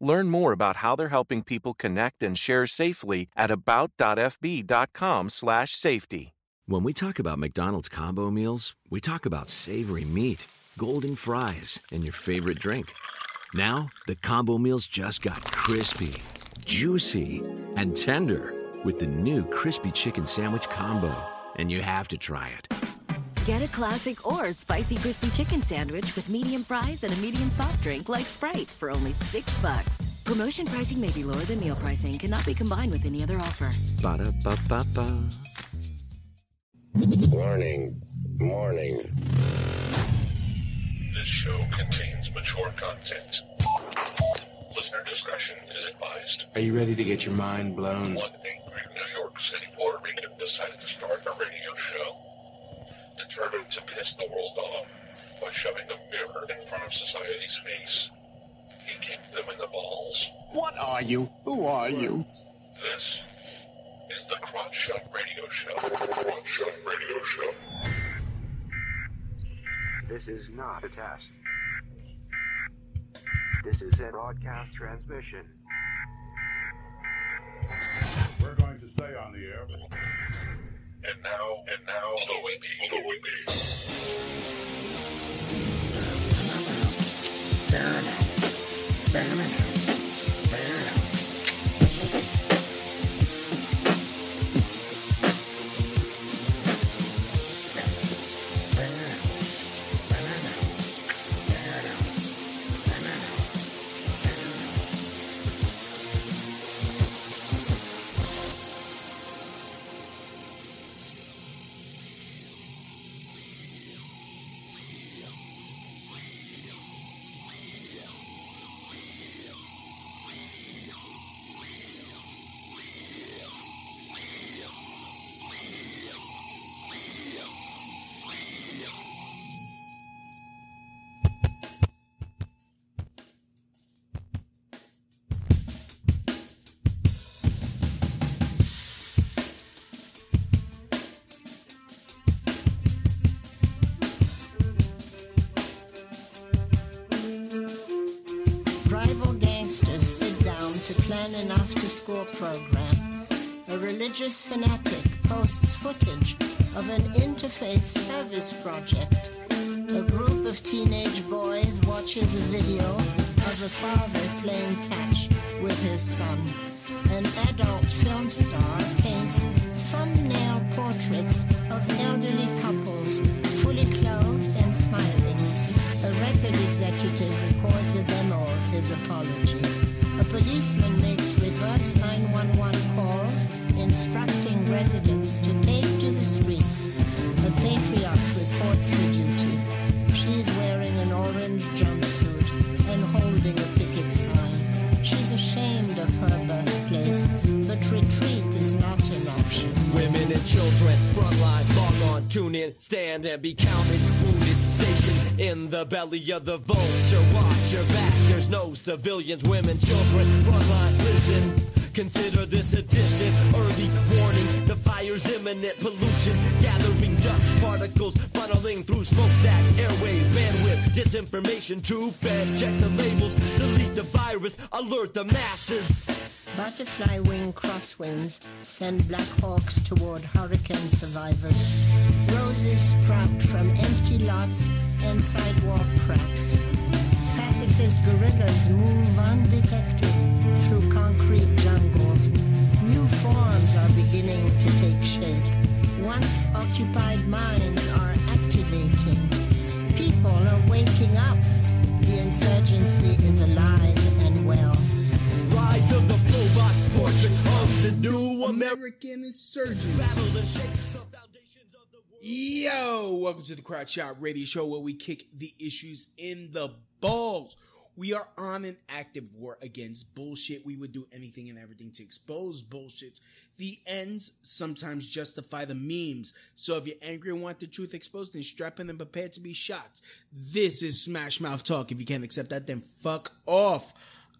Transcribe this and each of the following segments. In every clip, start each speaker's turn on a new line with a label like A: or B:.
A: Learn more about how they're helping people connect and share safely at about.fb.com/safety.
B: When we talk about McDonald's combo meals, we talk about savory meat, golden fries, and your favorite drink. Now, the combo meals just got crispy, juicy, and tender with the new crispy chicken sandwich combo, and you have to try it.
C: Get a classic or spicy crispy chicken sandwich with medium fries and a medium soft drink like Sprite for only six bucks. Promotion pricing may be lower than meal pricing. Cannot be combined with any other offer.
B: Ba da ba ba ba.
D: Warning. Warning.
E: This show contains mature content. Listener discretion is advised.
F: Are you ready to get your mind blown?
E: One angry New York City Puerto Rican decided to start a radio show. Determined to piss the world off by shoving a mirror in front of society's face. He kicked them in the balls.
F: What are you? Who are you?
E: This is the Crotch Shot Radio Show. Crotch Shot Radio Show.
G: This is not a test. This is a broadcast transmission.
H: We're going to stay on the air.
E: And now, and now, the Whitney, the Whitney.
I: Rival school program. A religious fanatic posts footage of an interfaith service project. A group of teenage boys watches a video of a father playing catch with his son. An adult film star paints thumbnail portraits of elderly couples, fully clothed and smiling. A record executive records a demo of his apology. Policeman makes reverse 911 calls, instructing residents to take to the streets. A patriarch reports for duty. She's wearing an orange jumpsuit and holding a picket sign. She's ashamed of her birthplace, but retreat is not an option.
J: Women and children, frontline, log on, tune in, stand and be counted. In the belly of the vulture. Watch your back, there's no civilians, women, children, frontline, listen. Consider this a distant early warning. The fire's imminent, pollution gathering dust particles funneling through smokestacks, airways, bandwidth, disinformation. Too bad. Check the labels, the virus, alert the masses.
I: Butterfly wing crosswinds send black hawks toward hurricane survivors. Roses sprout from empty lots and sidewalk cracks. Pacifist guerrillas move undetected through concrete jungles. New forms are beginning to take shape. Once occupied minds are activating. People are waking up. The insurgency is alive and well.
J: Rise of the Flobots, portrait of the new
K: American insurgents.
J: Battle and shake the foundations of the world.
K: Yo, welcome to the Crotch Shot Radio Show where we kick the issues in the balls.
L: We are on an active war against bullshit. We would do anything and everything to expose bullshit. The ends sometimes justify the memes. So if you're angry and want the truth exposed, then strap in and prepare to be shocked. This is Smash Mouth Talk. If you can't accept that, then fuck off.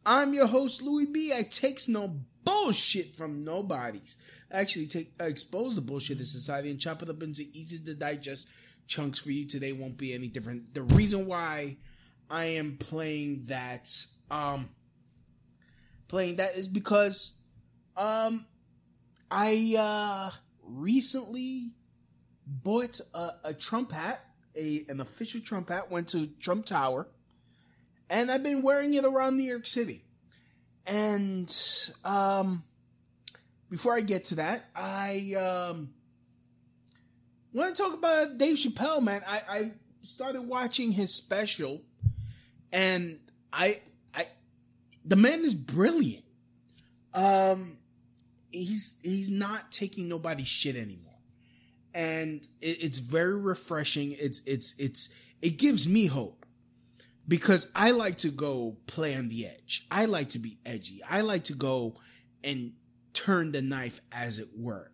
L: I'm your host, Louie B. I takes no bullshit from nobody's. I actually take I expose the bullshit in society and chop it up into easy to digest chunks for you today won't be any different. The reason why I am playing that um playing that is because um I uh recently bought a, a Trump hat, a an official Trump hat, went to Trump Tower, and I've been wearing it around New York City. And um before I get to that, I um want to talk about Dave Chappelle, man. I, I started watching his special, and I, I, the man is brilliant. Um, he's he's not taking nobody's shit anymore, and it, it's very refreshing. It's it's it's it gives me hope because I like to go play on the edge. I like to be edgy. I like to go and turn the knife, as it were.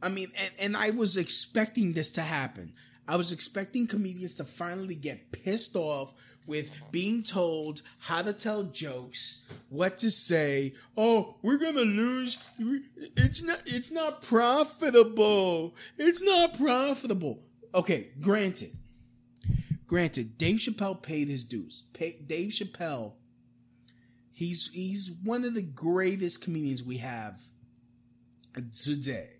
L: I mean, and, and I was expecting this to happen. I was expecting comedians to finally get pissed off with being told how to tell jokes, what to say. Oh, we're gonna lose. It's not. It's not profitable. It's not profitable. Okay, granted. Granted, Dave Chappelle paid his dues. Dave Chappelle. He's he's one of the greatest comedians we have today.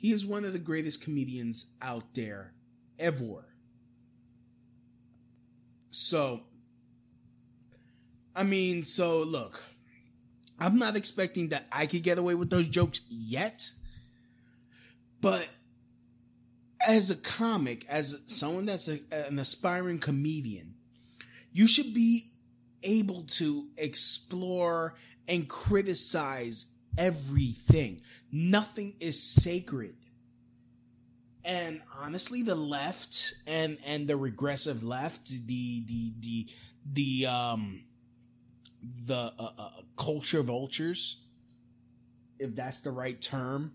L: He is one of the greatest comedians out there ever. So, I mean, so look, I'm not expecting that I could get away with those jokes yet, but as a comic, as someone that's a, an aspiring comedian, you should be able to explore and criticize everything. Nothing is sacred. And honestly, the left and and the regressive left, the the the the um the uh, uh, culture vultures, if that's the right term,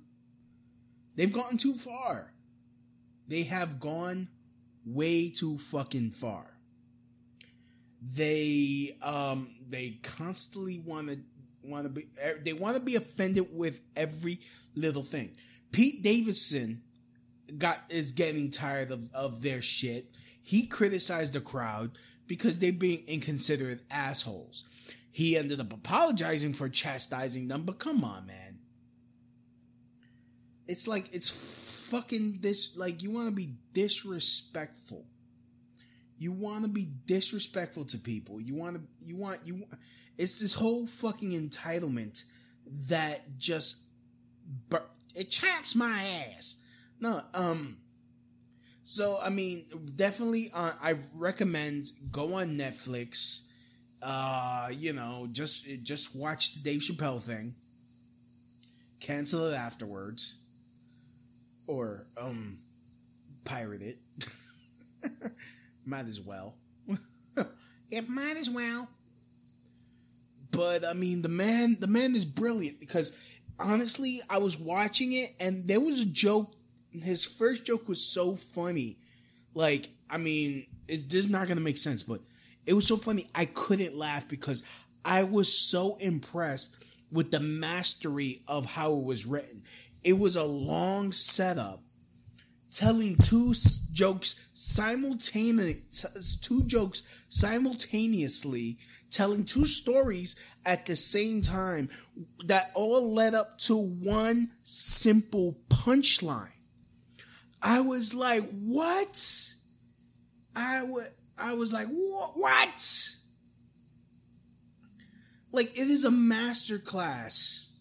L: they've gone too far. They have gone way too fucking far. They um they constantly want to want to be they want to be offended with every little thing. Pete Davidson got is getting tired of, of their shit. He criticized the crowd because they're being inconsiderate assholes. He ended up apologizing for chastising them, but come on, man. It's like it's fucking this like you want to be disrespectful. You want to be disrespectful to people. You want to you want you it's this whole fucking entitlement that just it chaps my ass. No, um so I mean definitely uh, I recommend go on Netflix uh you know just just watch the Dave Chappelle thing. Cancel it afterwards or um pirate it. might as well. it might as well. But I mean, the man, the man is brilliant because honestly, I was watching it and there was a joke. His first joke was so funny. Like, I mean, it's this is not gonna make sense, but it was so funny. I couldn't laugh because I was so impressed with the mastery of how it was written. It was a long setup telling two jokes simultaneously two jokes simultaneously telling two stories at the same time that all led up to one simple punchline. I was like, what? I would I was like, what? Like it is a master class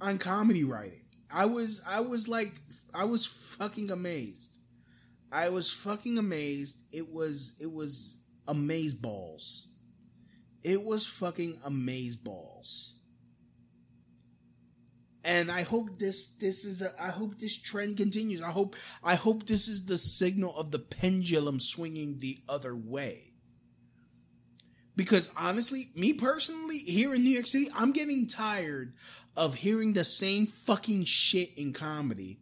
L: on comedy writing. I was I was like I was fucking amazed. I was fucking amazed. It was it was amaze balls. It was fucking amaze balls. And I hope this this is a I hope this trend continues. I hope I hope this is the signal of the pendulum swinging the other way. Because honestly, me personally, here in New York City, I'm getting tired of hearing the same fucking shit in comedy.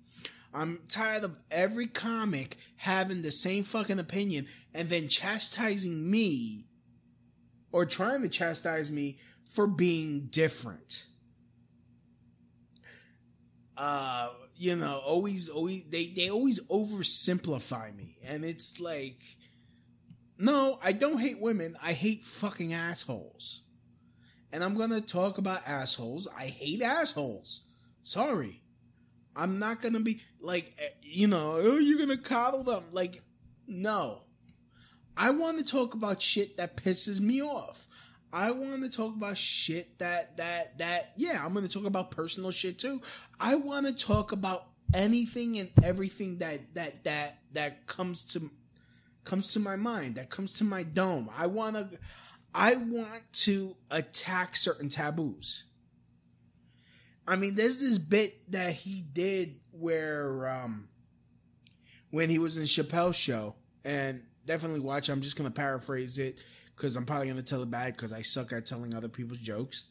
L: I'm tired of every comic having the same fucking opinion and then chastising me or trying to chastise me for being different. Uh, you know, always, always, they, they always oversimplify me. And it's like, no, I don't hate women. I hate fucking assholes. And I'm to talk about assholes. I hate assholes. Sorry. I'm not to be like, eh, you know, oh, you're to coddle them. Like, no. I want to talk about shit that pisses me off. I want to talk about shit that that that yeah, I'm going to talk about personal shit too. I want to talk about anything and everything that that that that comes to comes to my mind, that comes to my dome. I want to I want to attack certain taboos. I mean, there's this bit that he did where um when he was in Chappelle's show and definitely watch. I'm just gonna paraphrase it because I'm probably gonna tell it bad because I suck at telling other people's jokes.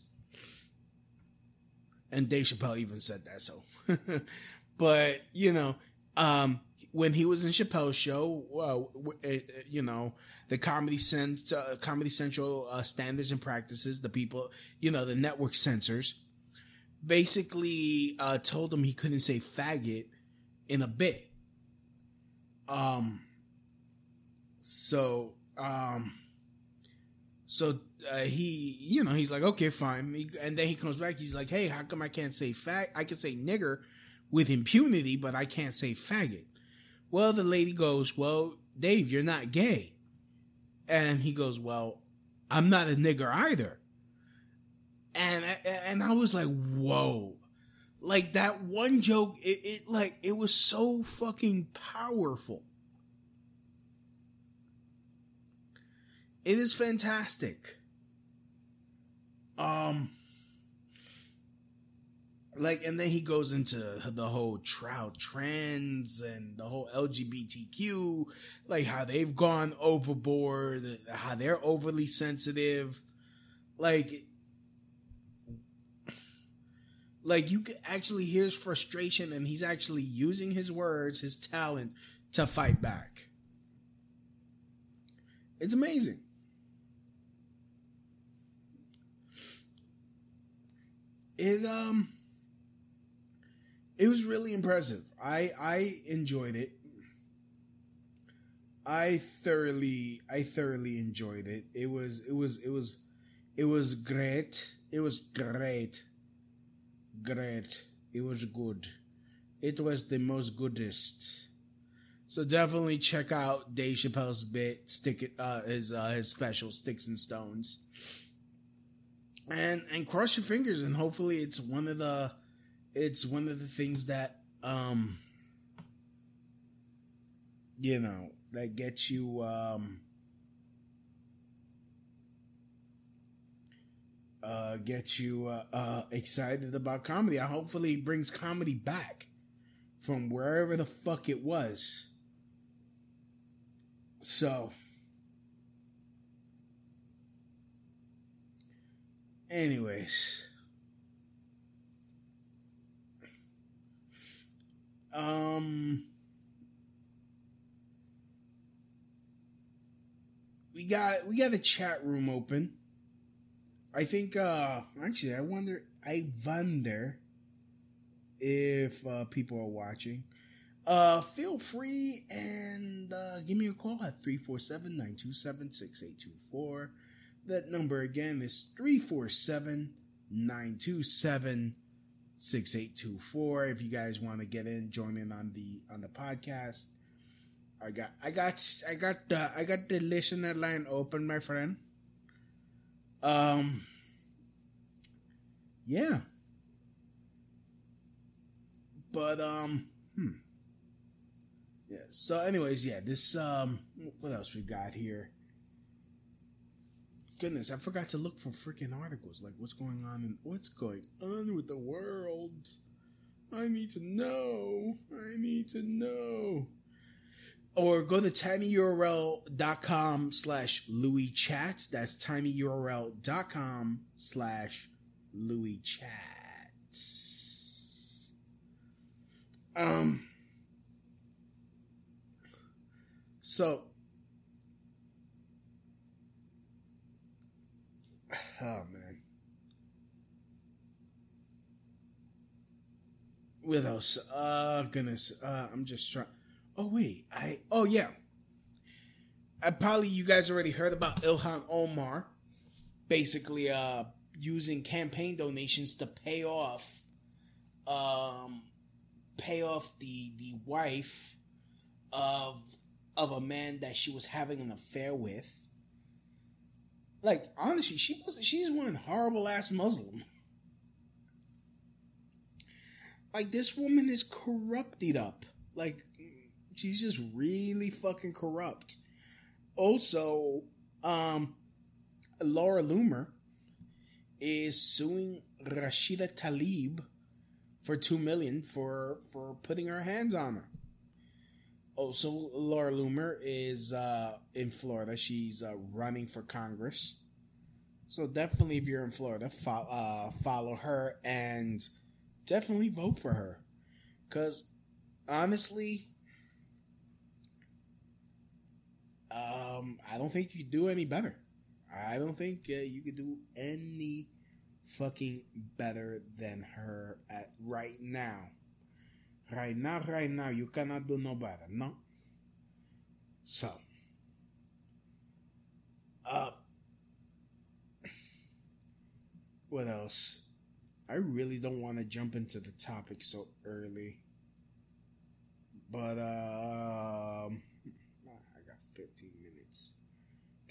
L: And Dave Chappelle even said that. So, but you know, um, when he was in Chappelle's show, uh, you know, the Comedy Cent- uh, Comedy Central uh, standards and practices, the people, you know, the network censors, basically uh, told him he couldn't say faggot in a bit. Um, so, um, so uh, he, you know, he's like, okay, fine. And then he comes back. He's like, hey, how come I can't say fag? I can say nigger with impunity, but I can't say faggot. Well, the lady goes, well, Dave, you're not gay. And he goes, well, I'm not a nigger either. And, and I was like, whoa. Like that one joke, it, it like, it was so fucking powerful. It is fantastic. Um, like, and then he goes into the whole trout trends and the whole LGBTQ, like how they've gone overboard, how they're overly sensitive. Like, like you actually hear his frustration and he's actually using his words, his talent to fight back. It's amazing. It um it was really impressive. I I enjoyed it. I thoroughly I thoroughly enjoyed it. It was it was it was it was great. It was great. Great. It was good. It was the most goodest. So definitely check out Dave Chappelle's bit, stick it, uh, his uh, his special Sticks and Stones and and cross your fingers and hopefully it's one of the it's one of the things that um you know that gets you um uh gets you uh, uh excited about comedy. I hopefully brings comedy back from wherever the fuck it was. So Anyways. Um we got we got a chat room open. I think uh actually I wonder I wonder if uh, people are watching. Uh feel free and uh, give me a call at 347-927-6824. That number again is 347 927 6824 if you guys want to get in join in on the on the podcast. I got i got i got the i got the listener line open my friend. Um yeah. But um hmm. Yeah so anyways yeah this um what else we got here goodness, I forgot to look for freaking articles. Like, what's going on and what's going on with the world? I need to know. I need to know. or go to tinyurl.com slash Louis Chats. That's tinyurl.com slash Louis Chats. Um, so, oh man. What else? Uh, goodness. Uh, I'm just trying. Oh wait, I. Oh yeah. I probably you guys already heard about Ilhan Omar, basically uh using campaign donations to pay off, um, pay off the the wife of of a man that she was having an affair with. Like honestly, she was she's one horrible ass Muslim. Like this woman is corrupted up. Like she's just really fucking corrupt. Also, um Laura Loomer is suing Rashida Tlaib for two million for for putting her hands on her. Also, Laura Loomer is uh, in Florida. She's uh, running for Congress. So definitely, if you're in Florida, fo- uh, follow her and definitely vote for her. Cause honestly, um, I don't think you could do any better. I don't think uh, you could do any fucking better than her at right now. Right now, right now, you cannot do no better, no. So, uh, what else? I really don't want to jump into the topic so early, but um, I got 15 minutes.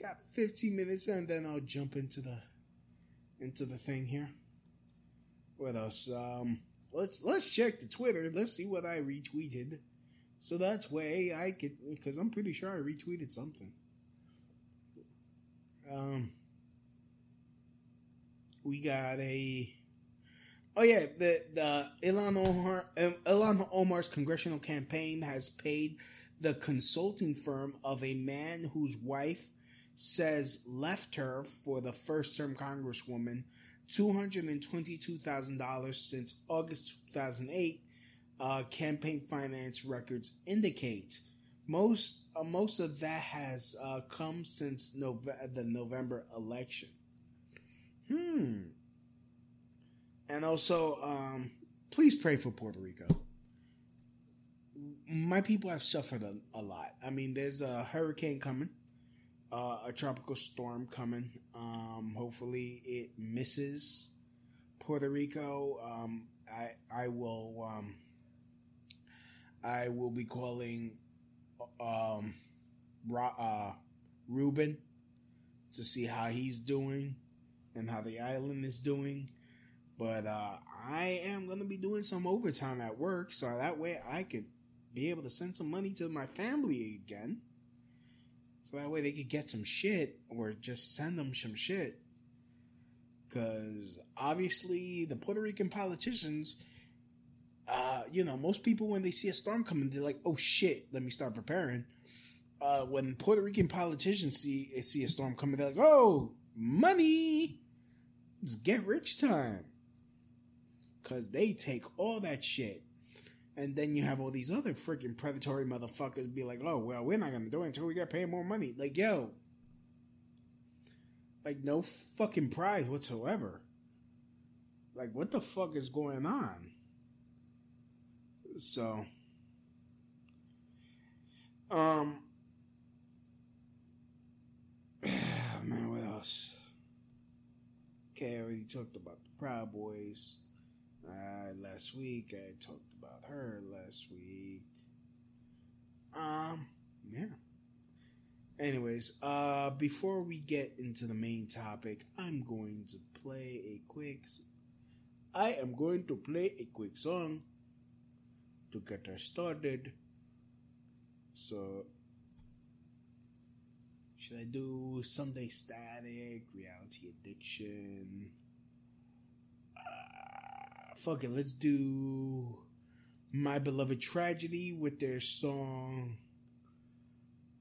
L: Got 15 minutes, and then I'll jump into the into the thing here. What else? Um, let's let's check the Twitter. Let's see what I retweeted. So that's way I could because I'm pretty sure I retweeted something. Um, we got a. Oh yeah, the the Ilhan Omar um, Ilhan Omar's congressional campaign has paid the consulting firm of a man whose wife says left her for the first term congresswoman $222,000 since August 2008 uh, campaign finance records indicate. Most uh, most of that has uh, come since Nove- the November election. Hmm. And also, um, please pray for Puerto Rico. My people have suffered a, a lot. I mean, there's a hurricane coming, uh, a tropical storm coming. Um, hopefully, it misses Puerto Rico. Um, I I will. Um, I will be calling um, uh, Ruben to see how he's doing and how the island is doing. But uh, I am going to be doing some overtime at work so that way I could be able to send some money to my family again. So that way they could get some shit or just send them some shit. Because obviously the Puerto Rican politicians uh, you know, most people when they see a storm coming, they're like, "Oh shit, let me start preparing." Uh, when Puerto Rican politicians see see a storm coming, they're like, "Oh, money, it's get rich time," because they take all that shit, and then you have all these other freaking predatory motherfuckers be like, "Oh, well, we're not gonna do it until we get paid more money." Like, yo, like no fucking pride whatsoever. Like, what the fuck is going on? So, um, man, what else? Okay, I already talked about the Proud Boys uh, last week. I talked about her last week. Um, yeah. Anyways, uh, before we get into the main topic, I'm going to play a quick. I am going to play a quick song to get her started. So, should I do Sunday Static, Reality Addiction? fuck it, let's do My Beloved Tragedy with their song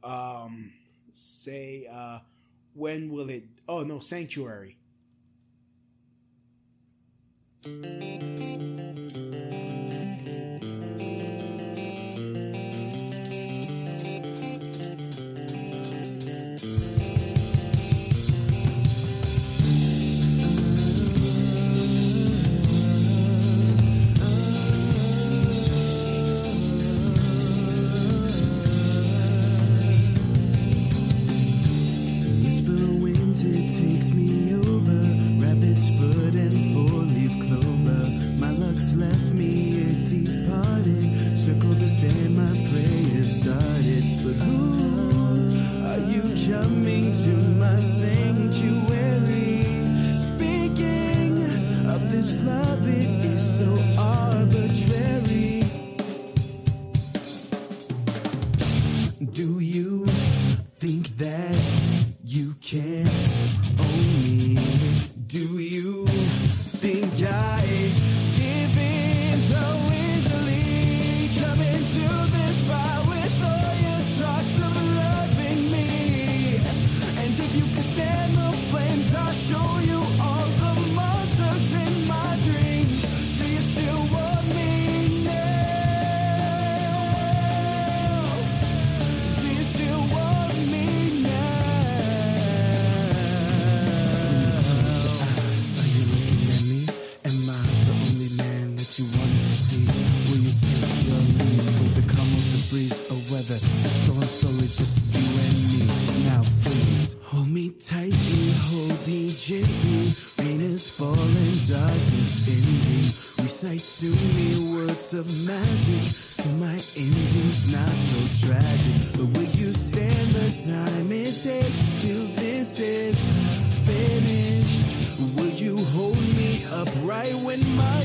L: um say uh when will it oh no sanctuary.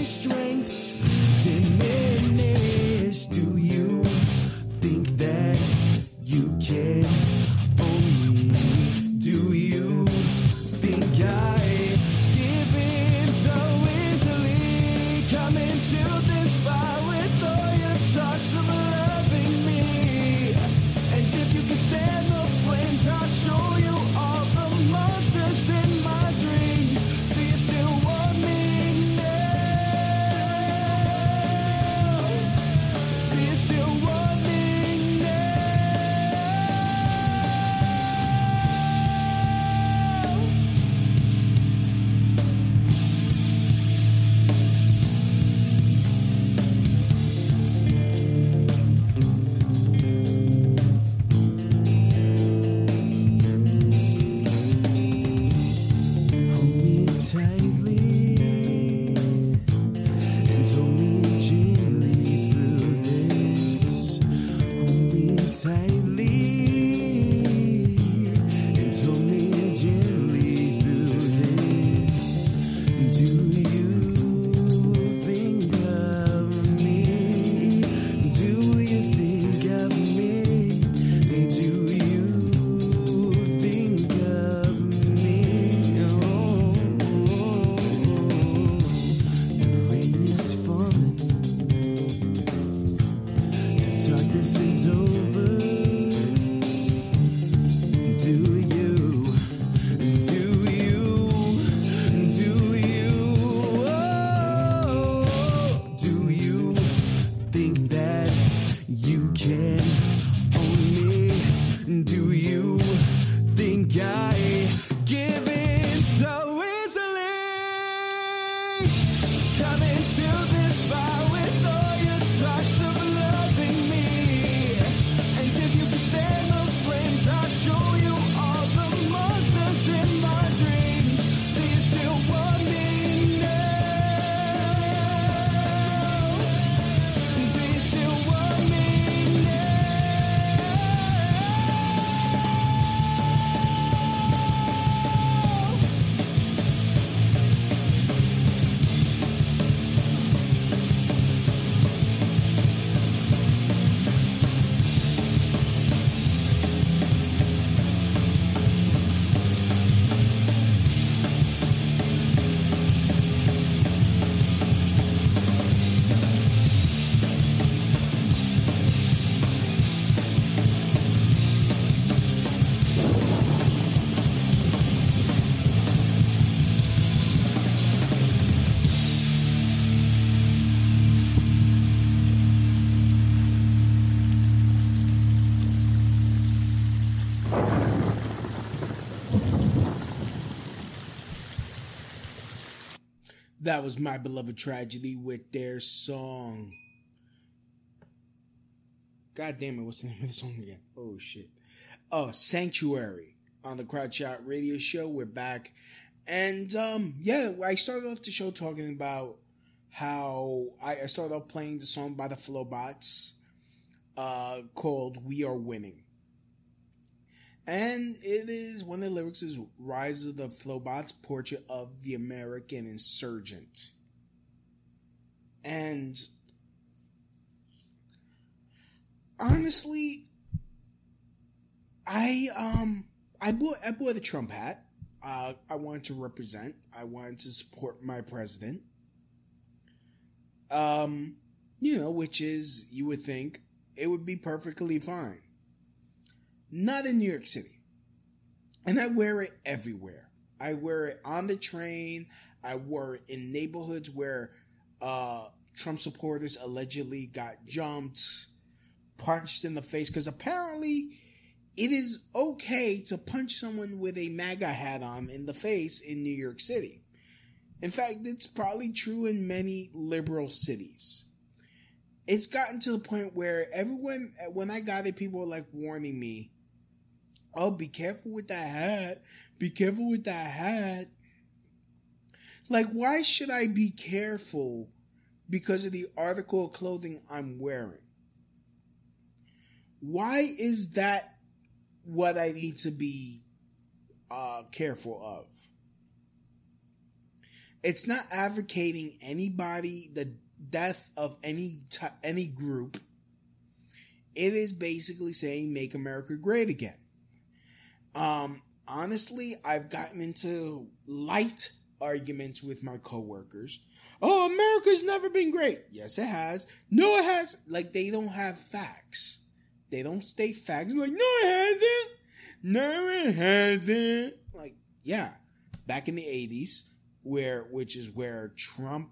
M: straight. That
L: was my beloved tragedy with their song. God damn it, what's the name of the song again? Oh shit. Oh, Sanctuary on the Crotch Shot Radio Show. We're back. And um yeah, I started off the show talking about how I, I started off playing the song by the Flobots uh called We Are Winning. And it is one of the lyrics is Rise of the Flobots, portrait of the American insurgent. And honestly, I um I bought I bought the Trump hat. Uh, I wanted to represent. I wanted to support my president. Um, you know, which is you would think it would be perfectly fine. Not in New York City. And I wear it everywhere. I wear it on the train. I wear it in neighborhoods where uh, Trump supporters allegedly got jumped, punched in the face, because apparently it is okay to punch someone with a MAGA hat on in the face in New York City. In fact, it's probably true in many liberal cities. It's gotten to the point where everyone, when I got it, people were like warning me Oh, be careful with that hat. Be careful with that hat. Like, why should I be careful because of the article of clothing I'm wearing? Why is that what I need to be uh, careful of? It's not advocating anybody the death of any t- any group. It is basically saying make America great again. Um, honestly, I've gotten into light arguments with my coworkers. Oh, America's never been great. Yes, it has. No, it has. Like they don't have facts. They don't state facts. Like, no, it hasn't. No, it hasn't. Like, yeah, back in the '80s, where which is where Trump,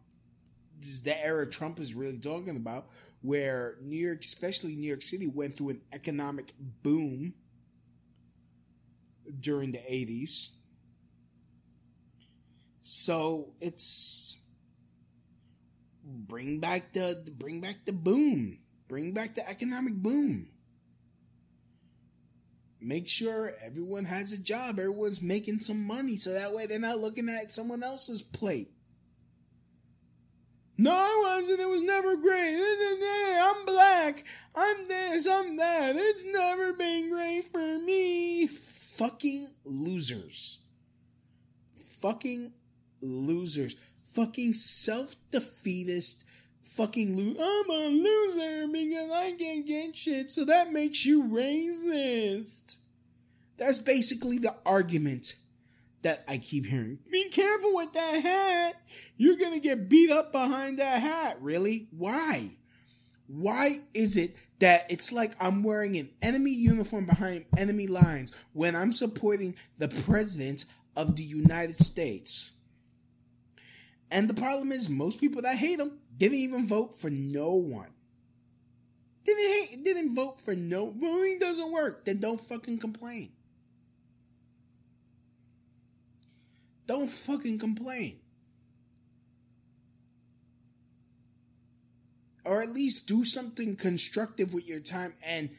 L: this is the era Trump is really talking about, where New York, especially New York City, went through an economic boom during the 80s. So it's bring back the bring back the boom. Bring back the economic boom. Make sure everyone has a job, everyone's making some money so that way they're not looking at someone else's plate. No, I wasn't. It was never great. I'm black. I'm this. I'm that. It's never been great for me fucking losers. Fucking losers. Fucking self defeatist. Fucking lo- I'm a loser because I can't get shit, so that makes you racist. That's basically the argument that I keep hearing. Be careful with that hat. You're gonna get beat up behind that hat. Really? Why? Why is it that it's like I'm wearing an enemy uniform behind enemy lines when I'm supporting the president of the United States. And the problem is, most people that hate him didn't even vote for no one. Didn't hate, didn't vote for no. Voting doesn't work. Then don't fucking complain. Don't fucking complain. Or at least do something constructive with your time and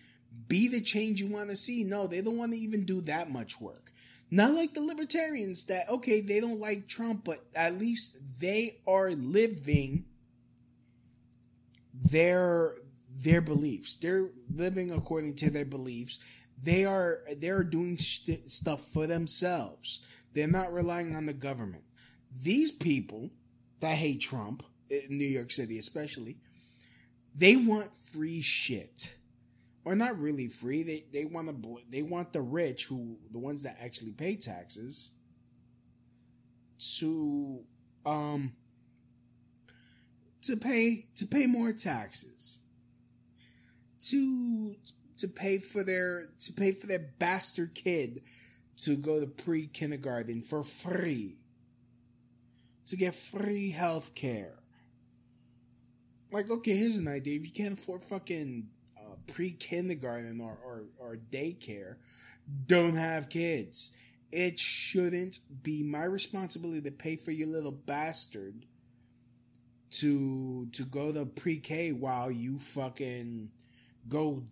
L: be the change you want to see. No, they don't want to even do that much work. Not like the libertarians that, okay, they don't like Trump, but at least they are living their their beliefs. They're living according to their beliefs. They are they're doing st- stuff for themselves. They're not relying on the government. These people that hate Trump in New York City especially they want free shit. Or not really free. They they want to they want the rich who the ones that actually pay taxes to um to pay to pay more taxes. To to pay for their to pay for their bastard kid to go to pre-kindergarten for free. To get free health care like, okay, here's an idea. If you can't afford fucking uh, pre kindergarten or, or, or daycare, don't have kids. It shouldn't be my responsibility to pay for your little bastard to to go to pre-K while you fucking go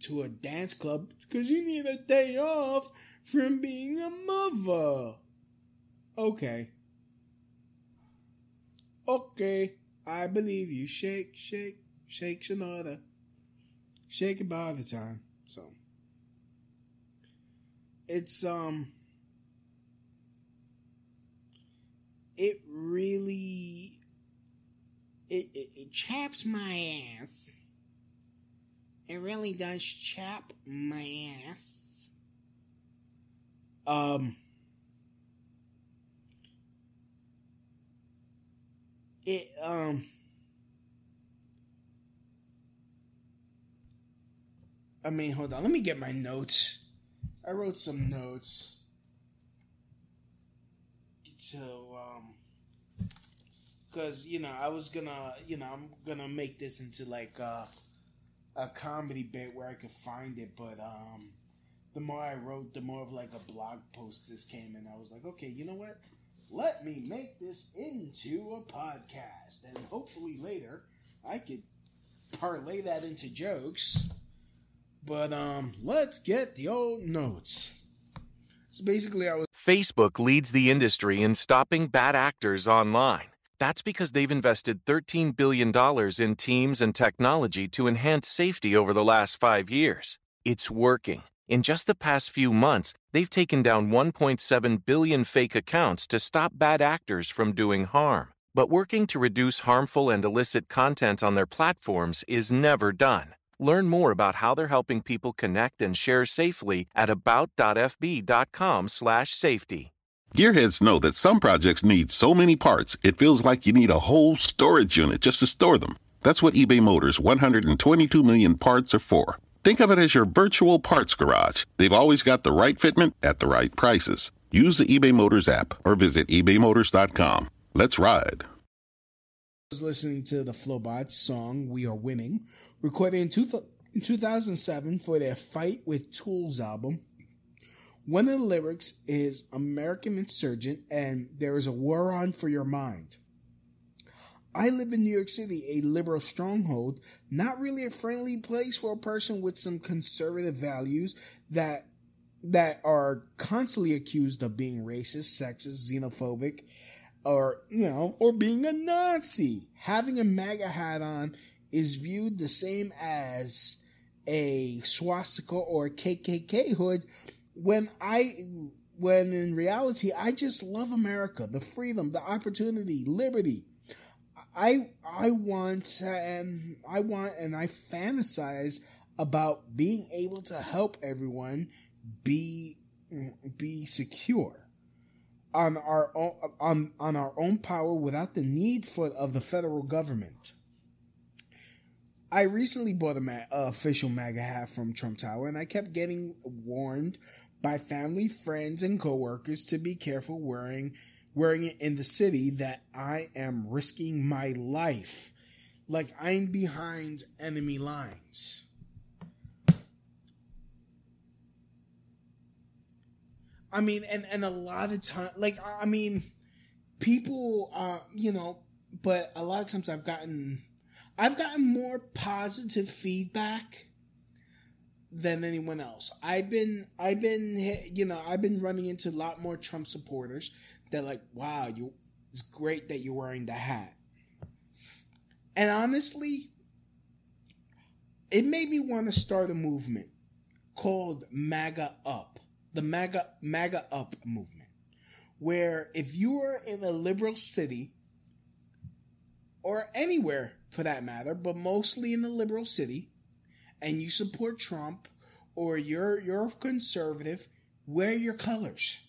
L: to a dance club because you need a day off from being a mother. Okay. Okay, I believe you. Shake, shake, shake, Shanada. Shake it by the time. So it's um it really it, it, it chaps my ass. It really does chap my ass. Um it um I mean, hold on. Let me get my notes. I wrote some notes. So, um, because you know, I was gonna, you know, I'm gonna make this into like a, a comedy bit where I could find it, but um, the more I wrote, the more of like a blog post this came, and I was like, okay, you know what? Let me make this into a podcast, and hopefully later I could parlay that into jokes. But um, let's get the old notes. So basically, I was
A: Facebook leads the industry in stopping bad actors online. That's because they've invested $13 billion in teams and technology to enhance safety over the last five years. It's working. In just the past few months, they've taken down 1.7 billion fake accounts to stop bad actors from doing harm. But working to reduce harmful and illicit content on their platforms is never done. Learn more about how they're helping people connect and share safely at about.fb.com/safety.
N: Gearheads know that some projects need so many parts, it feels like you need a whole storage unit just to store them. That's what eBay Motors 122 million parts are for. Think of it as your virtual parts garage. They've always got the right fitment at the right prices. Use the eBay Motors app or visit ebaymotors.com. Let's ride.
L: I was listening to the Flobots song "We Are Winning," recorded in, in 2007 for their "Fight with Tools" album. One of the lyrics is "American insurgent," and there is a war on for your mind. I live in New York City, a liberal stronghold, not really a friendly place for a person with some conservative values that that are constantly accused of being racist, sexist, xenophobic, or you know, or being a Nazi. Having a MAGA hat on is viewed the same as a swastika or a KKK hood when I when in reality I just love America, the freedom, the opportunity, liberty. I I want and I want and I fantasize about being able to help everyone be be secure on our own on on our own power without the need for of the federal government. I recently bought a ma- official MAGA hat from Trump Tower, and I kept getting warned by family, friends, and coworkers to be careful wearing wearing it in the city. That I am risking my life, like I'm behind enemy lines. I mean, and and a lot of time, like I mean, people, uh, you know, but a lot of times I've gotten, I've gotten more positive feedback than anyone else. I've been, I've been, you know, I've been running into a lot more Trump supporters that like, wow, you, it's great that you're wearing the hat. And honestly, it made me want to start a movement called MAGA Up the MAGA MAGA Up movement, where if you are in a liberal city or anywhere for that matter, but mostly in the liberal city, and you support Trump or you're you're conservative, wear your colors.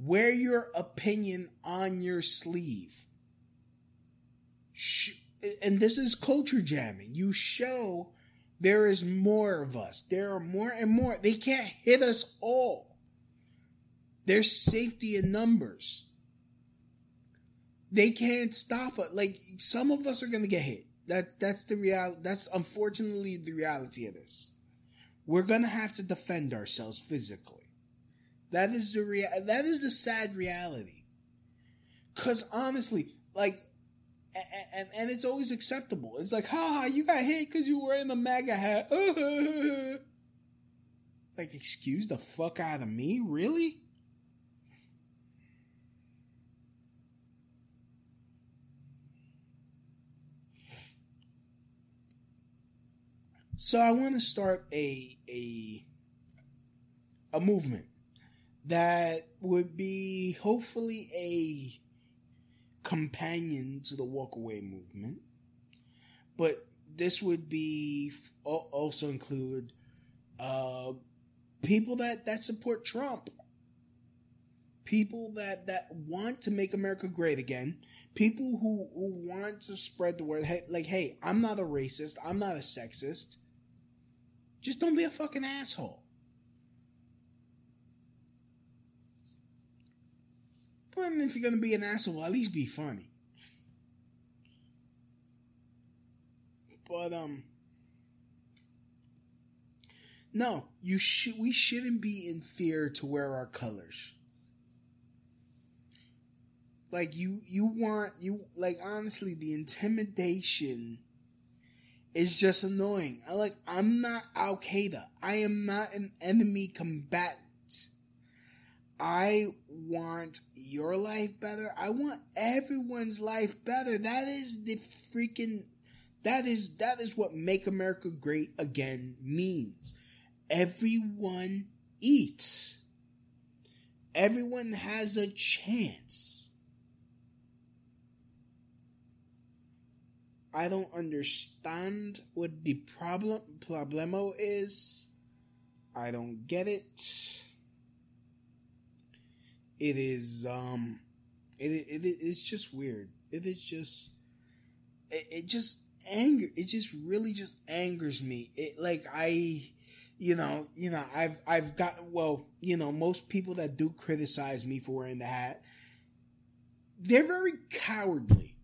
L: Wear your opinion on your sleeve. And this is culture jamming. You show there is more of us. There are more and more. They can't hit us all. There's safety in numbers. They can't stop us. Like some of us are gonna get hit. That that's the real. That's unfortunately the reality of this. We're gonna have to defend ourselves physically. That is the real. That is the sad reality. Cause honestly, like and, and it's always acceptable. It's like, ha, you got hit because you were in the MAGA hat. like, excuse the fuck out of me? Really? So I want to start a a a movement that would be hopefully a companion to the walkaway movement. But this would be also include uh, people that, that support Trump, people that, that want to make America great again, people who, who want to spread the word. Hey, like, hey, I'm not a racist, I'm not a sexist. Just don't be a fucking asshole. But if you're gonna be an asshole, at least be funny. But um, no, you should. We shouldn't be in fear to wear our colors. Like you, you want you like honestly, the intimidation is just annoying. I like. I'm not Al Qaeda. I am not an enemy combatant. I want your life better. I want everyone's life better. That is the freaking that is that is what make America great again means. Everyone eats. Everyone has a chance. I don't understand what the problem problemo is. I don't get it it is um it, it, it it's just weird. It is just it, it just anger it just really just angers me. It like i you know you know i've i've got well you know most people that do criticize me for wearing the hat they're very cowardly.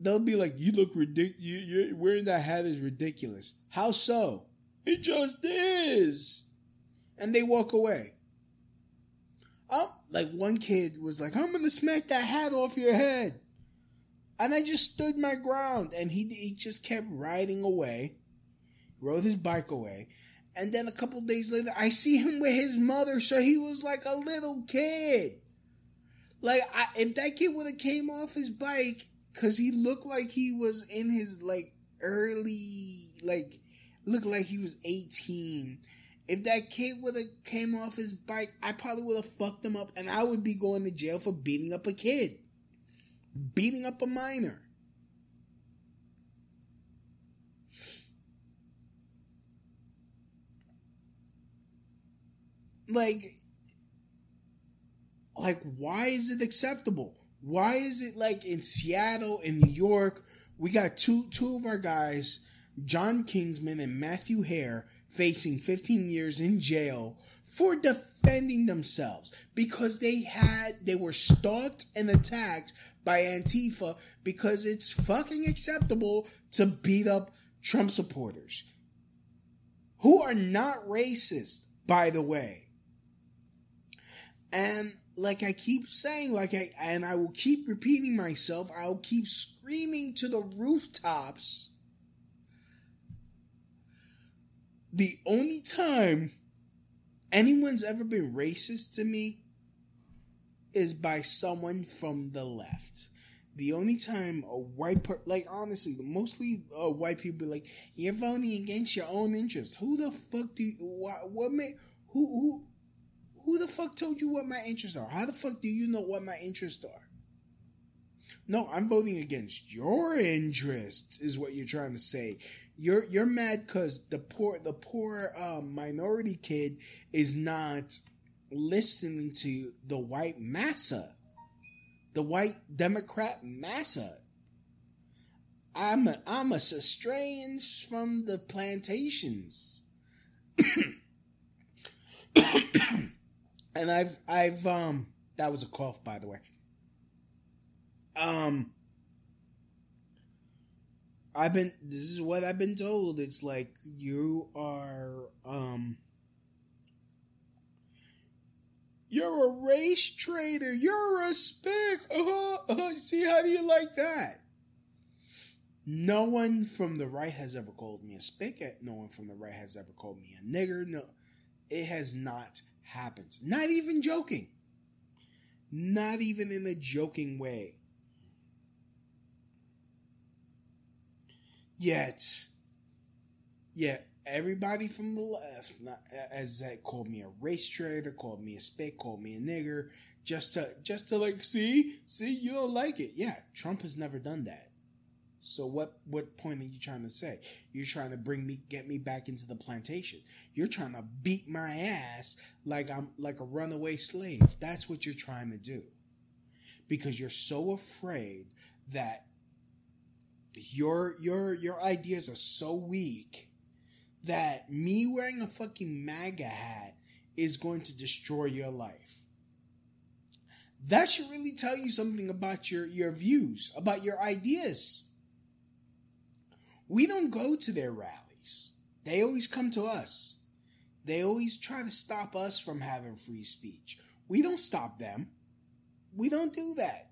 L: They'll be like you look ridiculous you, you're wearing that hat is ridiculous. How so? It just is. And they walk away oh, like one kid was like, I'm gonna smack that hat off your head. And I just stood my ground and he, he just kept riding away, rode his bike away. And then a couple days later, I see him with his mother. So he was like a little kid. Like, I, if that kid would have came off his bike, cause he looked like he was in his like early, like, looked like he was 18 if that kid would have came off his bike, I probably would have fucked him up and I would be going to jail for beating up a kid. Beating up a minor. Like like why is it acceptable? Why is it like in Seattle, in New York, we got two two of our guys, John Kinsman and Matthew Hare, facing 15 years in jail for defending themselves because they had they were stalked and attacked by Antifa because it's fucking acceptable to beat up Trump supporters who are not racist by the way. And like I keep saying like I and I will keep repeating myself, I'll keep screaming to the rooftops the only time anyone's ever been racist to me is by someone from the left. The only time a white per like honestly, mostly uh, white people like you're voting against your own interest. Who the fuck do you, what what may who who who the fuck told you what my interests are? How the fuck do you know what my interests are? No, I'm voting against your interests, is what you're trying to say. You're you're mad because the poor the poor um, minority kid is not listening to the white massa, the white Democrat massa. I'm a, I'm a Australians from the plantations. and I've I've um that was a cough by the way. Um, I've been. This is what I've been told. It's like you are. Um, You're a race traitor. You're a spick. Uh-huh, uh-huh. See, how do you like that? No one from the right has ever called me a spick. No one from the right has ever called me a nigger. No, it has not happened. Not even joking. Not even in a joking way. Yet, yet everybody from the left, not, as that called me a race traitor, called me a spick, called me a nigger, just to just to like see, see, you don't like it. Yeah, Trump has never done that. So what what point are you trying to say? You're trying to bring me get me back into the plantation. You're trying to beat my ass like I'm like a runaway slave. That's what you're trying to do. Because you're so afraid that your your your ideas are so weak that me wearing a fucking MAGA hat is going to destroy your life. That should really tell you something about your, your views, about your ideas. We don't go to their rallies. They always come to us. They always try to stop us from having free speech. We don't stop them. We don't do that.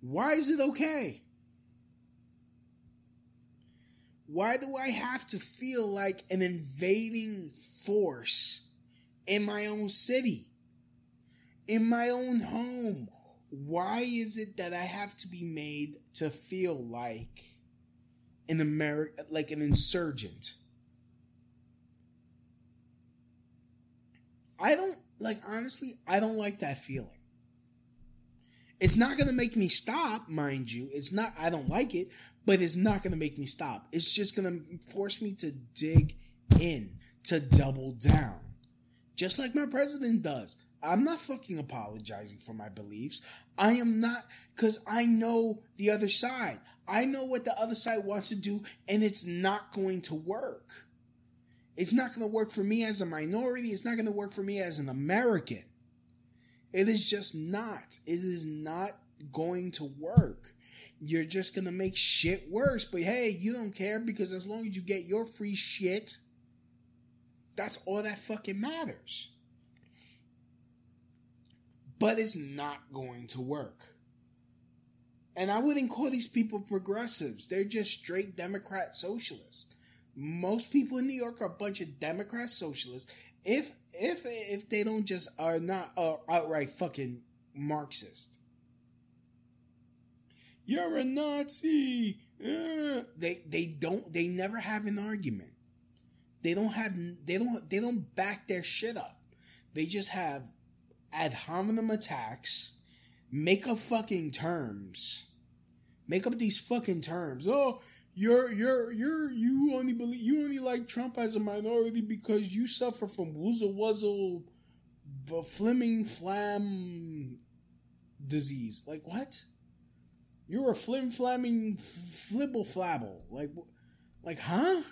L: Why is it okay? Why do I have to feel like an invading force in my own city? In my own home? Why is it that I have to be made to feel like an American, like an insurgent? I don't, like, honestly, I don't like that feeling. It's not going to make me stop, mind you. It's not, I don't like it, but it's not going to make me stop. It's just going to force me to dig in, to double down. Just like my president does. I'm not fucking apologizing for my beliefs. I am not, because I know the other side. I know what the other side wants to do, and it's not going to work. It's not going to work for me as a minority. It's not going to work for me as an American. It is just not. It is not going to work you're just gonna make shit worse. But hey, you don't care because as long as you get your free shit, that's all that fucking matters. But it's not going to work. And I wouldn't call these people progressives. They're just straight Democrat socialists. Most people in New York are a bunch of Democrat socialists. If if if they don't just are not uh, outright fucking Marxist you're a Nazi. Uh, they they don't they never have an argument. They don't have they don't they don't back their shit up. They just have ad hominem attacks, make up fucking terms, make up these fucking terms. Oh, you're you're you're you only believe you only like Trump as a minority because you suffer from woozle wuzzle, the fleming flam disease. Like what? You're a flim flamming flibble flabble. Like, like, huh?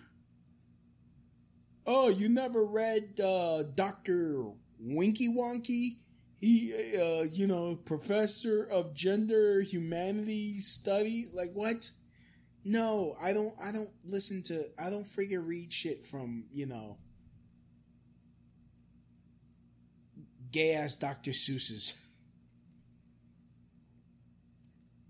L: Oh, you never read uh, Doctor Winky Wonky? He, uh, you know, professor of gender humanities studies. Like, what? No, I don't. I don't listen to. I don't freaking read shit from you know. Gay ass Dr. Seuss's.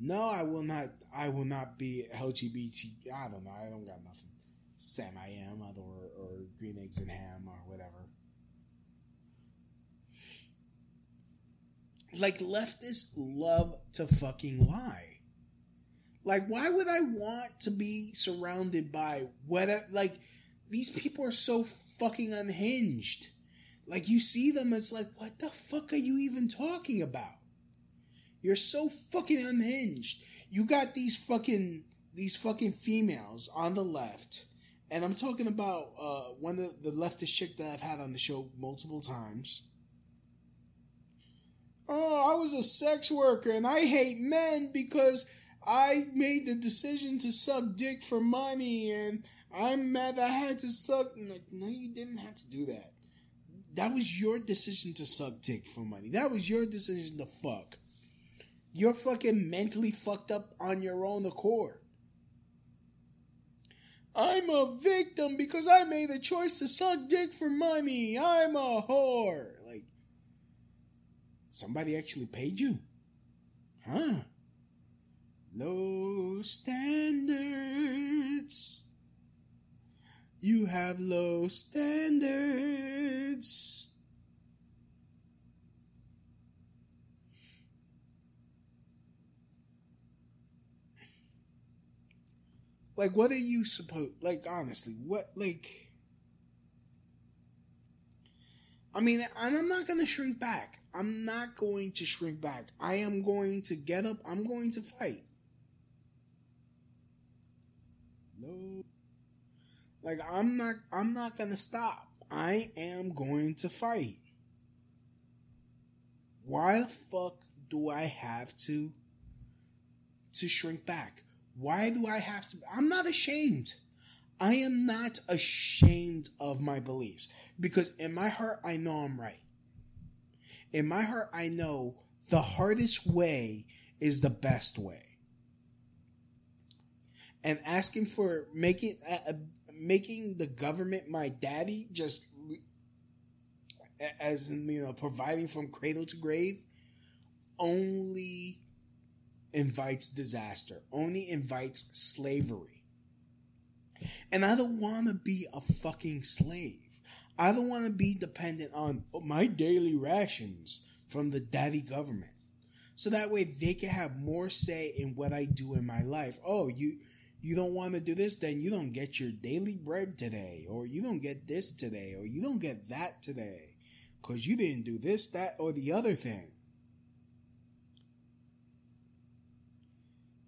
L: No, I will not. I will not be LGBT. I don't know. I don't got nothing. Sam I am, or or green eggs and ham or whatever. Like leftists love to fucking lie. Like, why would I want to be surrounded by whatever? Like, these people are so fucking unhinged. Like, you see them, it's like, what the fuck are you even talking about? You're so fucking unhinged. You got these fucking these fucking females on the left, and I'm talking about uh, one of the leftist chick that I've had on the show multiple times. Oh, I was a sex worker and I hate men because I made the decision to suck dick for money and I'm mad I had to suck. Like, no, you didn't have to do that. That was your decision to suck dick for money. That was your decision to fuck. You're fucking mentally fucked up on your own accord. I'm a victim because I made a choice to suck dick for money. I'm a whore. Like, Somebody actually paid you? Huh? Low standards. You have low standards. Like, what are you supposed? Like, honestly, what? Like, I mean, and I'm not to shrink back. I'm not going to shrink back. I am going to get up. I'm going to fight. No. Like I'm not I'm not to stop. I am going to fight. Why the fuck do I have to to shrink back? Why do I have to I'm not ashamed. I am not ashamed of my beliefs because in my heart, I know I'm right. In my heart, I know the hardest way is the best way. And asking for making uh, making the government my daddy just as in you know providing from cradle to grave only invites disaster, only invites slavery. And I don't want to be a fucking slave. I don't want to be dependent on my daily rations from the daddy government. So that way they can have more say in what I do in my life. Oh, you you don't want to do this, then you don't get your daily bread today, or you don't get this today, or you don't get that today, because you didn't do this, that, or the other thing.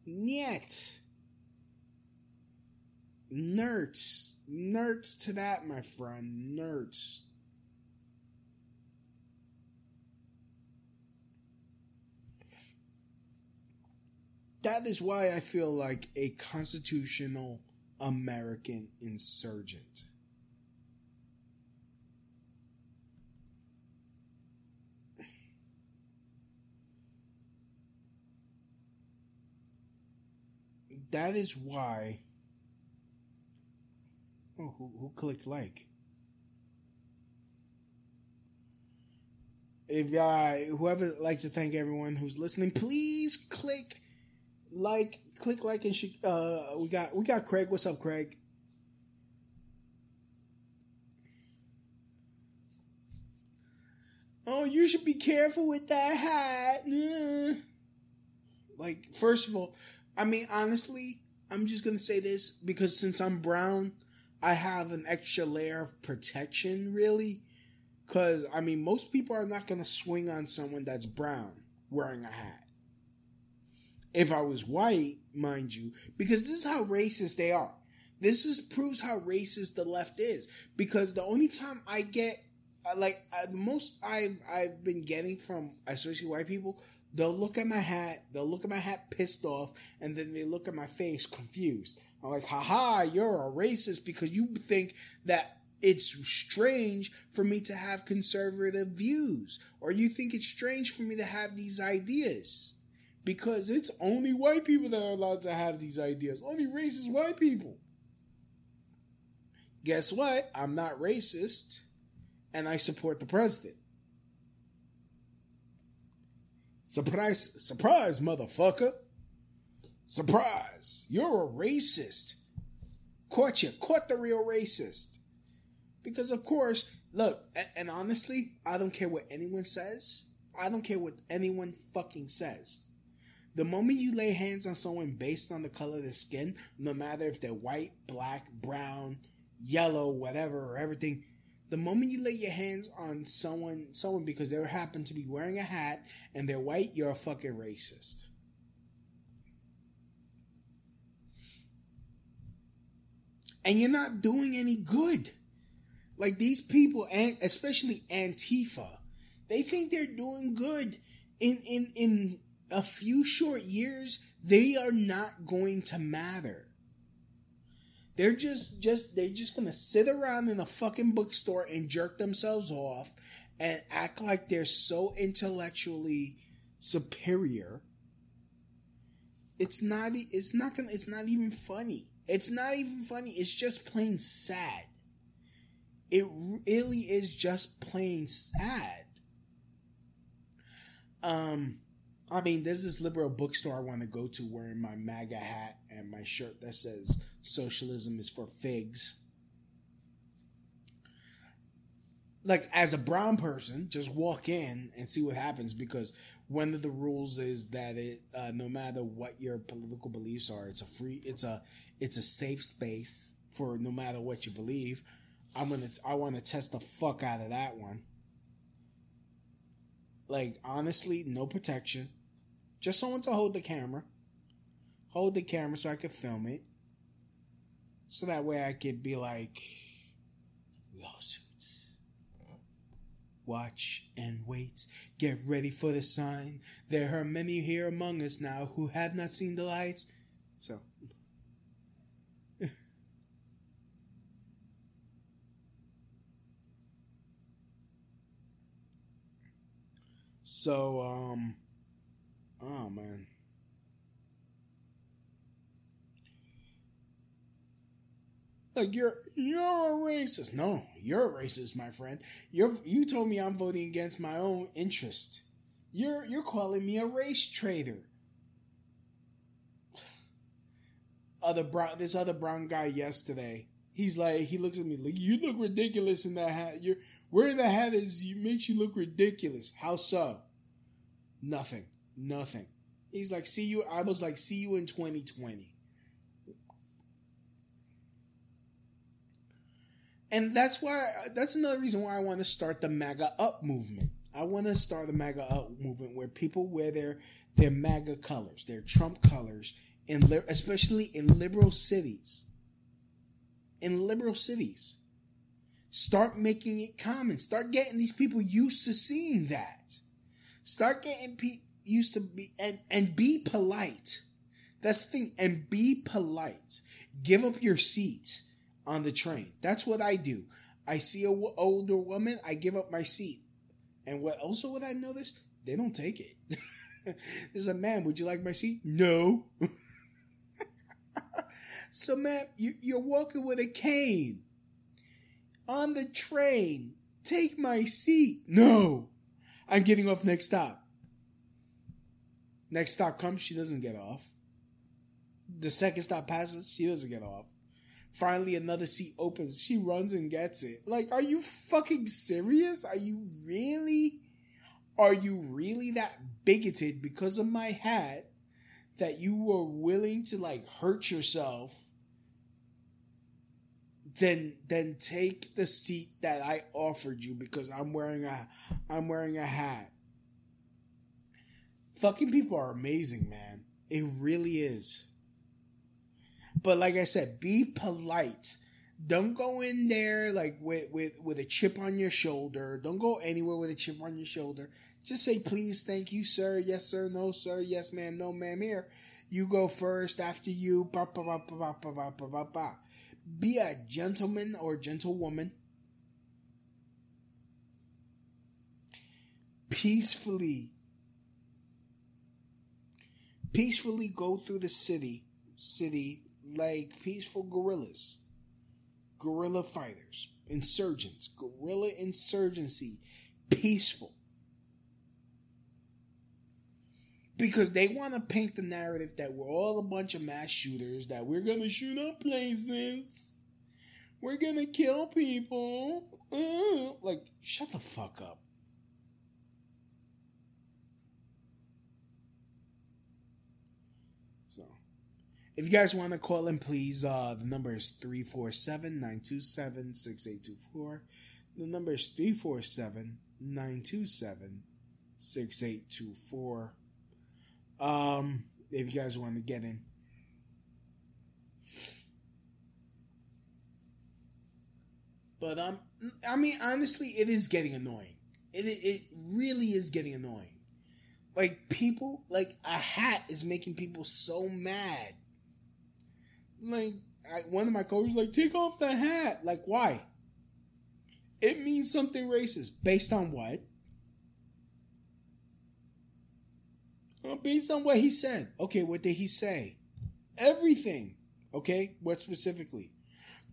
L: Yet, Nerds. Nerds to that, my friend. Nerds. That is why I feel like a constitutional American insurgent. That is why Oh, who, who clicked like? If uh, whoever likes to thank everyone who's listening, please click like, click like, and uh, we got we got Craig. What's up, Craig? Oh, you should be careful with that hat. Like, first of all, I mean, honestly, I'm just gonna say this because since I'm brown, I have an extra layer of protection, really. Because, I mean, most people are not going to swing on someone that's brown wearing a hat. If I was white, mind you, because this is how racist they are. This is proves how racist the left is. Because the only time I get, uh, like, uh, most I've I've been getting from especially white people, they'll look at my hat, they'll look at my hat pissed off, and then they look at my face confused. I'm like, haha, you're a racist because you think that it's strange for me to have conservative views, or you think it's strange for me to have these ideas. Because it's only white people that are allowed to have these ideas. Only racist white people. Guess what? I'm not racist, and I support the president. Surprise, surprise, motherfucker. Surprise! You're a racist. Caught you. Caught the real racist. Because, of course, look, and, honestly, I don't care what anyone says. I don't care what anyone fucking says. The moment you lay hands on someone based on the color of their skin, no matter if they're white, black, brown, yellow, whatever, or everything, the moment you lay your hands on someone, someone because they happen to be wearing a hat and they're white, you're a fucking racist. and you're not doing any good. Like these people, and especially Antifa, they think they're doing good. In in in a few short years, they are not going to matter. They're just just they're just gonna sit around in a fucking bookstore and jerk themselves off and act like they're so intellectually superior. It's not it's not gonna it's not even funny. It's not even funny. It's just plain sad. It really is just plain sad. Um, I mean, there's this liberal bookstore I want to go to wearing my MAGA hat and my shirt that says "Socialism is for figs." Like as a brown person, just walk in and see what happens because one of the rules is that it, uh, no matter what your political beliefs are, it's a free, it's a, it's a safe space for no matter what you believe. I'm gonna, I want to test the fuck out of that one. Like honestly, no protection, just someone to hold the camera, hold the camera so I could film it, so that way I could be like, lawsuits. Watch and wait. Get ready for the sign. There are many here among us now who have not seen the lights. So. so, um. Oh, man. Like you're you're a racist. No, you're a racist, my friend. You're you told me I'm voting against my own interest. You're you're calling me a race traitor. Other brown this other brown guy yesterday. He's like he looks at me like you look ridiculous in that hat. You're wearing the hat is you makes you look ridiculous. How so? Nothing. Nothing. He's like, see you. I was like, see you in 2020. And that's why, that's another reason why I want to start the MAGA Up movement. I want to start the MAGA Up movement where people wear their, their MAGA colors, their Trump colors, in, especially in liberal cities. In liberal cities. Start making it common. Start getting these people used to seeing that. Start getting people used to be and and be polite. That's the thing. And be polite. Give up your seat on the train. That's what I do. I see a w- older woman, I give up my seat. And what also what I noticed, they don't take it. There's a man. Would you like my seat? No. so, man, you, you're walking with a cane on the train. Take my seat. No. I'm getting off next stop. Next stop comes, she doesn't get off. The second stop passes, she doesn't get off. Finally, another seat opens. She runs and gets it. Like, are you fucking serious? Are you really? Are you really that bigoted because of my hat that you were willing to like hurt yourself? Then, then take the seat that I offered you because I'm wearing a, I'm wearing a hat fucking people are amazing, man. It really is. But like I said, be polite. Don't go in there like with, with, with a chip on your shoulder. Don't go anywhere with a chip on your shoulder. Just say please, thank you, sir, yes, sir, no, sir, yes, ma'am, no, ma'am, here. You go first, after you, ba ba ba ba ba ba ba ba. Be a gentleman or gentlewoman. Peacefully peacefully go through the city, city like peaceful guerrillas, guerrilla fighters, insurgents, guerrilla insurgency, peaceful. Because they want to paint the narrative that we're all a bunch of mass shooters, that we're going to shoot up places, we're going to kill people. Uh, like, shut the fuck up. If you guys want to call in, please, uh, the number is 347 927 6824. The number is 347 927 6824. Um, if you guys want to get in. But um, I mean, honestly, it is getting annoying. It it really is getting annoying. Like people, like a hat is making people so mad like I, one of my coaches like take off the hat. Like why? It means something racist. Based on what? Well, based on what he said. Okay, what did he say? Everything. Okay, what specifically?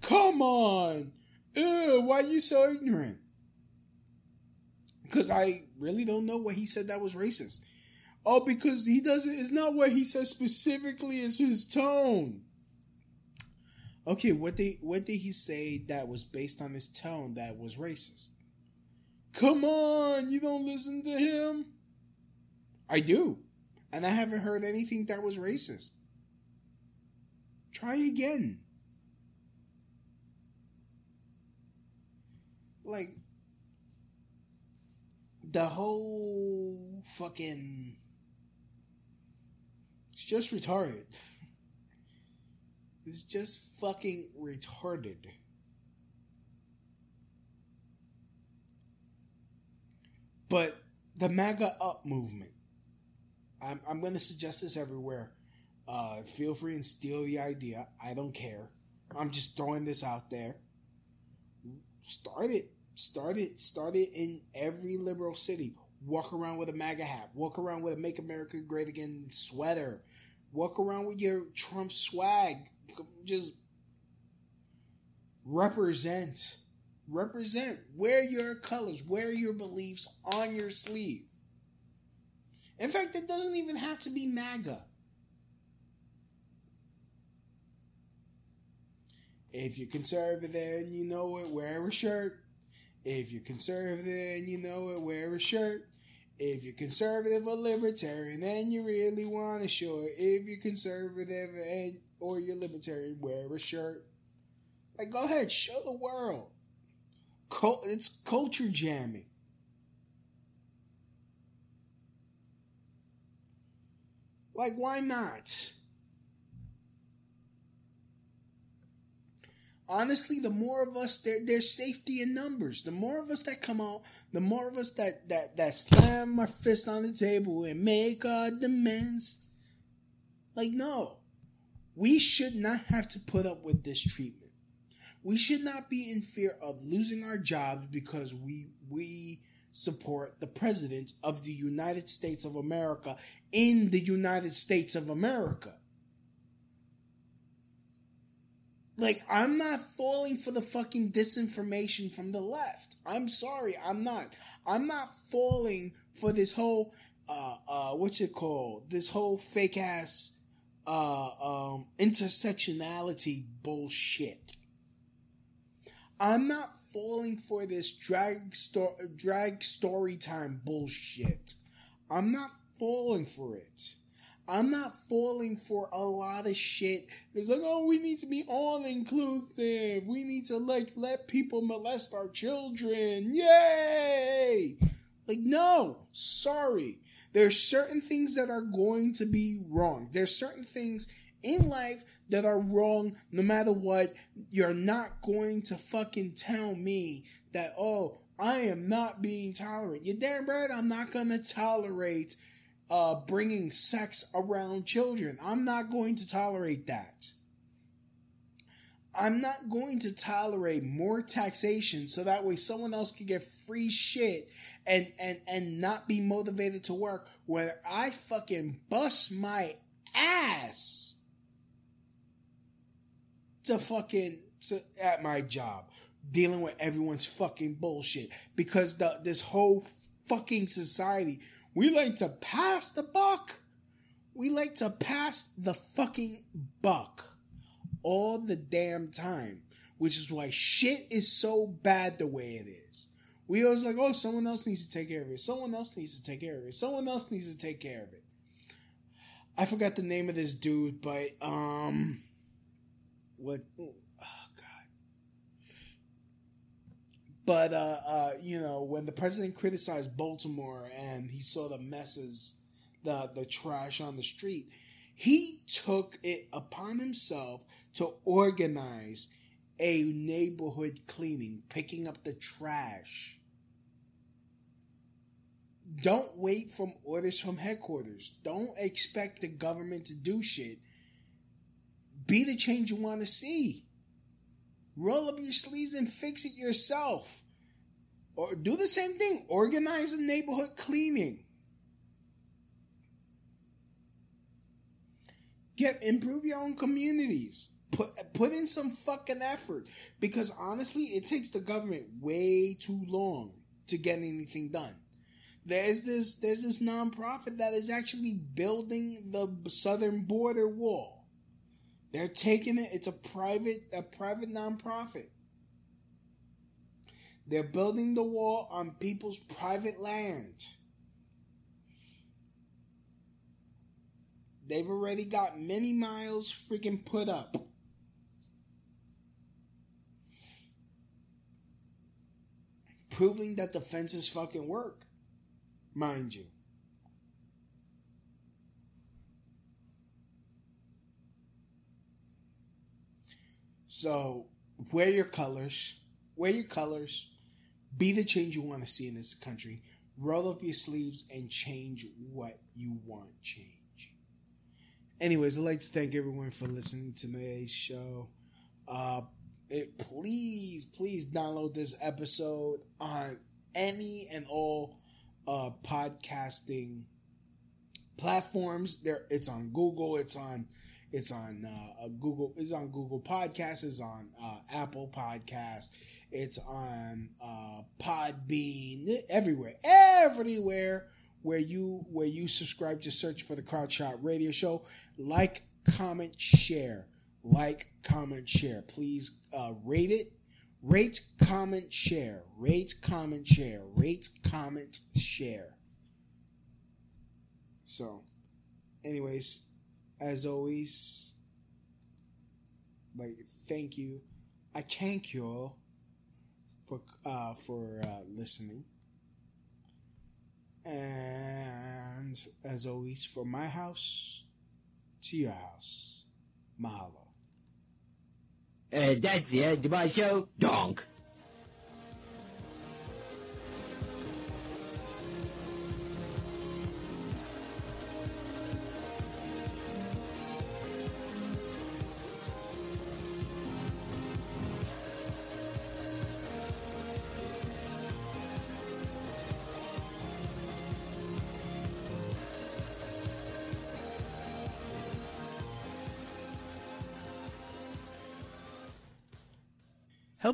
L: Come on. Ew, why are you so ignorant? Because I really don't know what he said that was racist. Oh, because he doesn't, it's not what he says specifically, it's his tone. Okay, what did, what did he say that was based on his tone that was racist? Come on, you don't listen to him? I do. And I haven't heard anything that was racist. Try again. Like, the whole fucking. It's just retarded. It's just fucking retarded. But the MAGA up movement. I'm, I'm going to suggest this everywhere. Uh, feel free and steal the idea. I don't care. I'm just throwing this out there. Start it. Start it. Start it in every liberal city. Walk around with a MAGA hat. Walk around with a Make America Great Again sweater. Walk around with your Trump swag. Just represent. Represent. Wear your colors. Wear your beliefs on your sleeve. In fact, it doesn't even have to be MAGA. If you're conservative and you know it, wear a shirt. If you're conservative and you know it, wear a shirt. If you're conservative or libertarian and you really want to show it, if you're conservative and or you're libertarian, wear a shirt. Like, go ahead, show the world. It's culture jamming. Like, why not? honestly, the more of us, there, there's safety in numbers. The more of us that come out, the more of us that that that slam our fist on the table and make our demands. Like, no, we should not have to put up with this treatment. We should not be in fear of losing our jobs because we we support the president of the United States of America in the United States of America. Like, I'm not falling for the fucking disinformation from the left. I'm sorry, I'm not. I'm not falling for this whole, uh, uh, what's it called? This whole fake ass, uh, um, intersectionality bullshit. I'm not falling for this drag story, drag story time bullshit. I'm not falling for it. I'm not falling for a lot of shit. It's like, oh, we need to be all inclusive. We need to like let people molest our children. Yay! Like, no, sorry. There's certain things that are going to be wrong. There's certain things in life that are wrong no matter what. You're not going to fucking tell me that, oh, I am not being tolerant. You're damn right I'm not gonna tolerate uh, bringing sex around children. I'm not going to tolerate that. I'm not going to tolerate more taxation so that way someone else can get free shit and and and not be motivated to work where I fucking bust my ass to fucking to at my job dealing with everyone's fucking bullshit because the this whole fucking society we like to pass the buck. We like to pass the fucking buck all the damn time, which is why shit is so bad the way it is. We always like, oh, someone else needs to take care of it. Someone else needs to take care of it. Someone else needs to take care of it. I forgot the name of this dude, but um, what? Oh, God. But uh, uh, you know, when the president criticized Baltimore and he saw the messes, the the trash on the street, he took it upon himself to organize a neighborhood cleaning, picking up the trash. Don't wait from orders from headquarters. Don't expect the government to do shit. Be the change you want to see. Roll up your sleeves and fix it yourself. Or do the same thing. Organize a neighborhood cleaning. Get improve your own communities. Put put in some fucking effort because honestly, it takes the government way too long to get anything done. There's this there's this nonprofit that is actually building the southern border wall. They're taking it. It's a private a private nonprofit. They're building the wall on people's private land. They've already got many miles freaking put up. Proving that the fences fucking work, mind you. So, wear your colors. Wear your colors. Be the change you want to see in this country. Roll up your sleeves and change what you want change. Anyways, I'd like to thank everyone for listening to today's show. Uh, it, please, please download this episode on any and all uh, podcasting platforms. There, it's on Google. It's on it's on uh, Google. It's on Google Podcasts. It's on uh, Apple Podcasts. It's on uh, Podbean. Everywhere, everywhere where you where you subscribe. Just search for the Crotch Shot Radio Show. Like, comment, share. Like, comment, share. Please uh, rate it. Rate, comment, share. Rate, comment, share. Rate, comment, share. So, anyways, as always, like thank you. I thank you all for uh, for uh, listening. And as always, from my house to your house, mahalo.
O: Uh, that's the end of my show. Donk.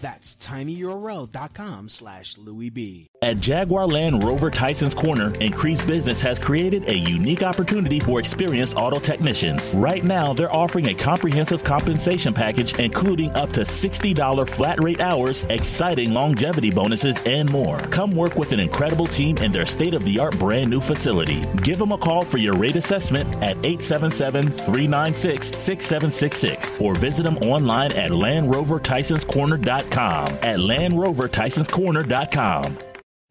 L: That's tinyurl.com slash Louie B.
P: At Jaguar Land Rover Tyson's Corner, Increased Business has created a unique opportunity for experienced auto technicians. Right now, they're offering a comprehensive compensation package, including up to $60 flat rate hours, exciting longevity bonuses, and more. Come work with an incredible team in their state of the art brand new facility. Give them a call for your rate assessment at 877 396 6766 or visit them online at LandRoverTysonsCorner.com at LandRoverTysonsCorner.com.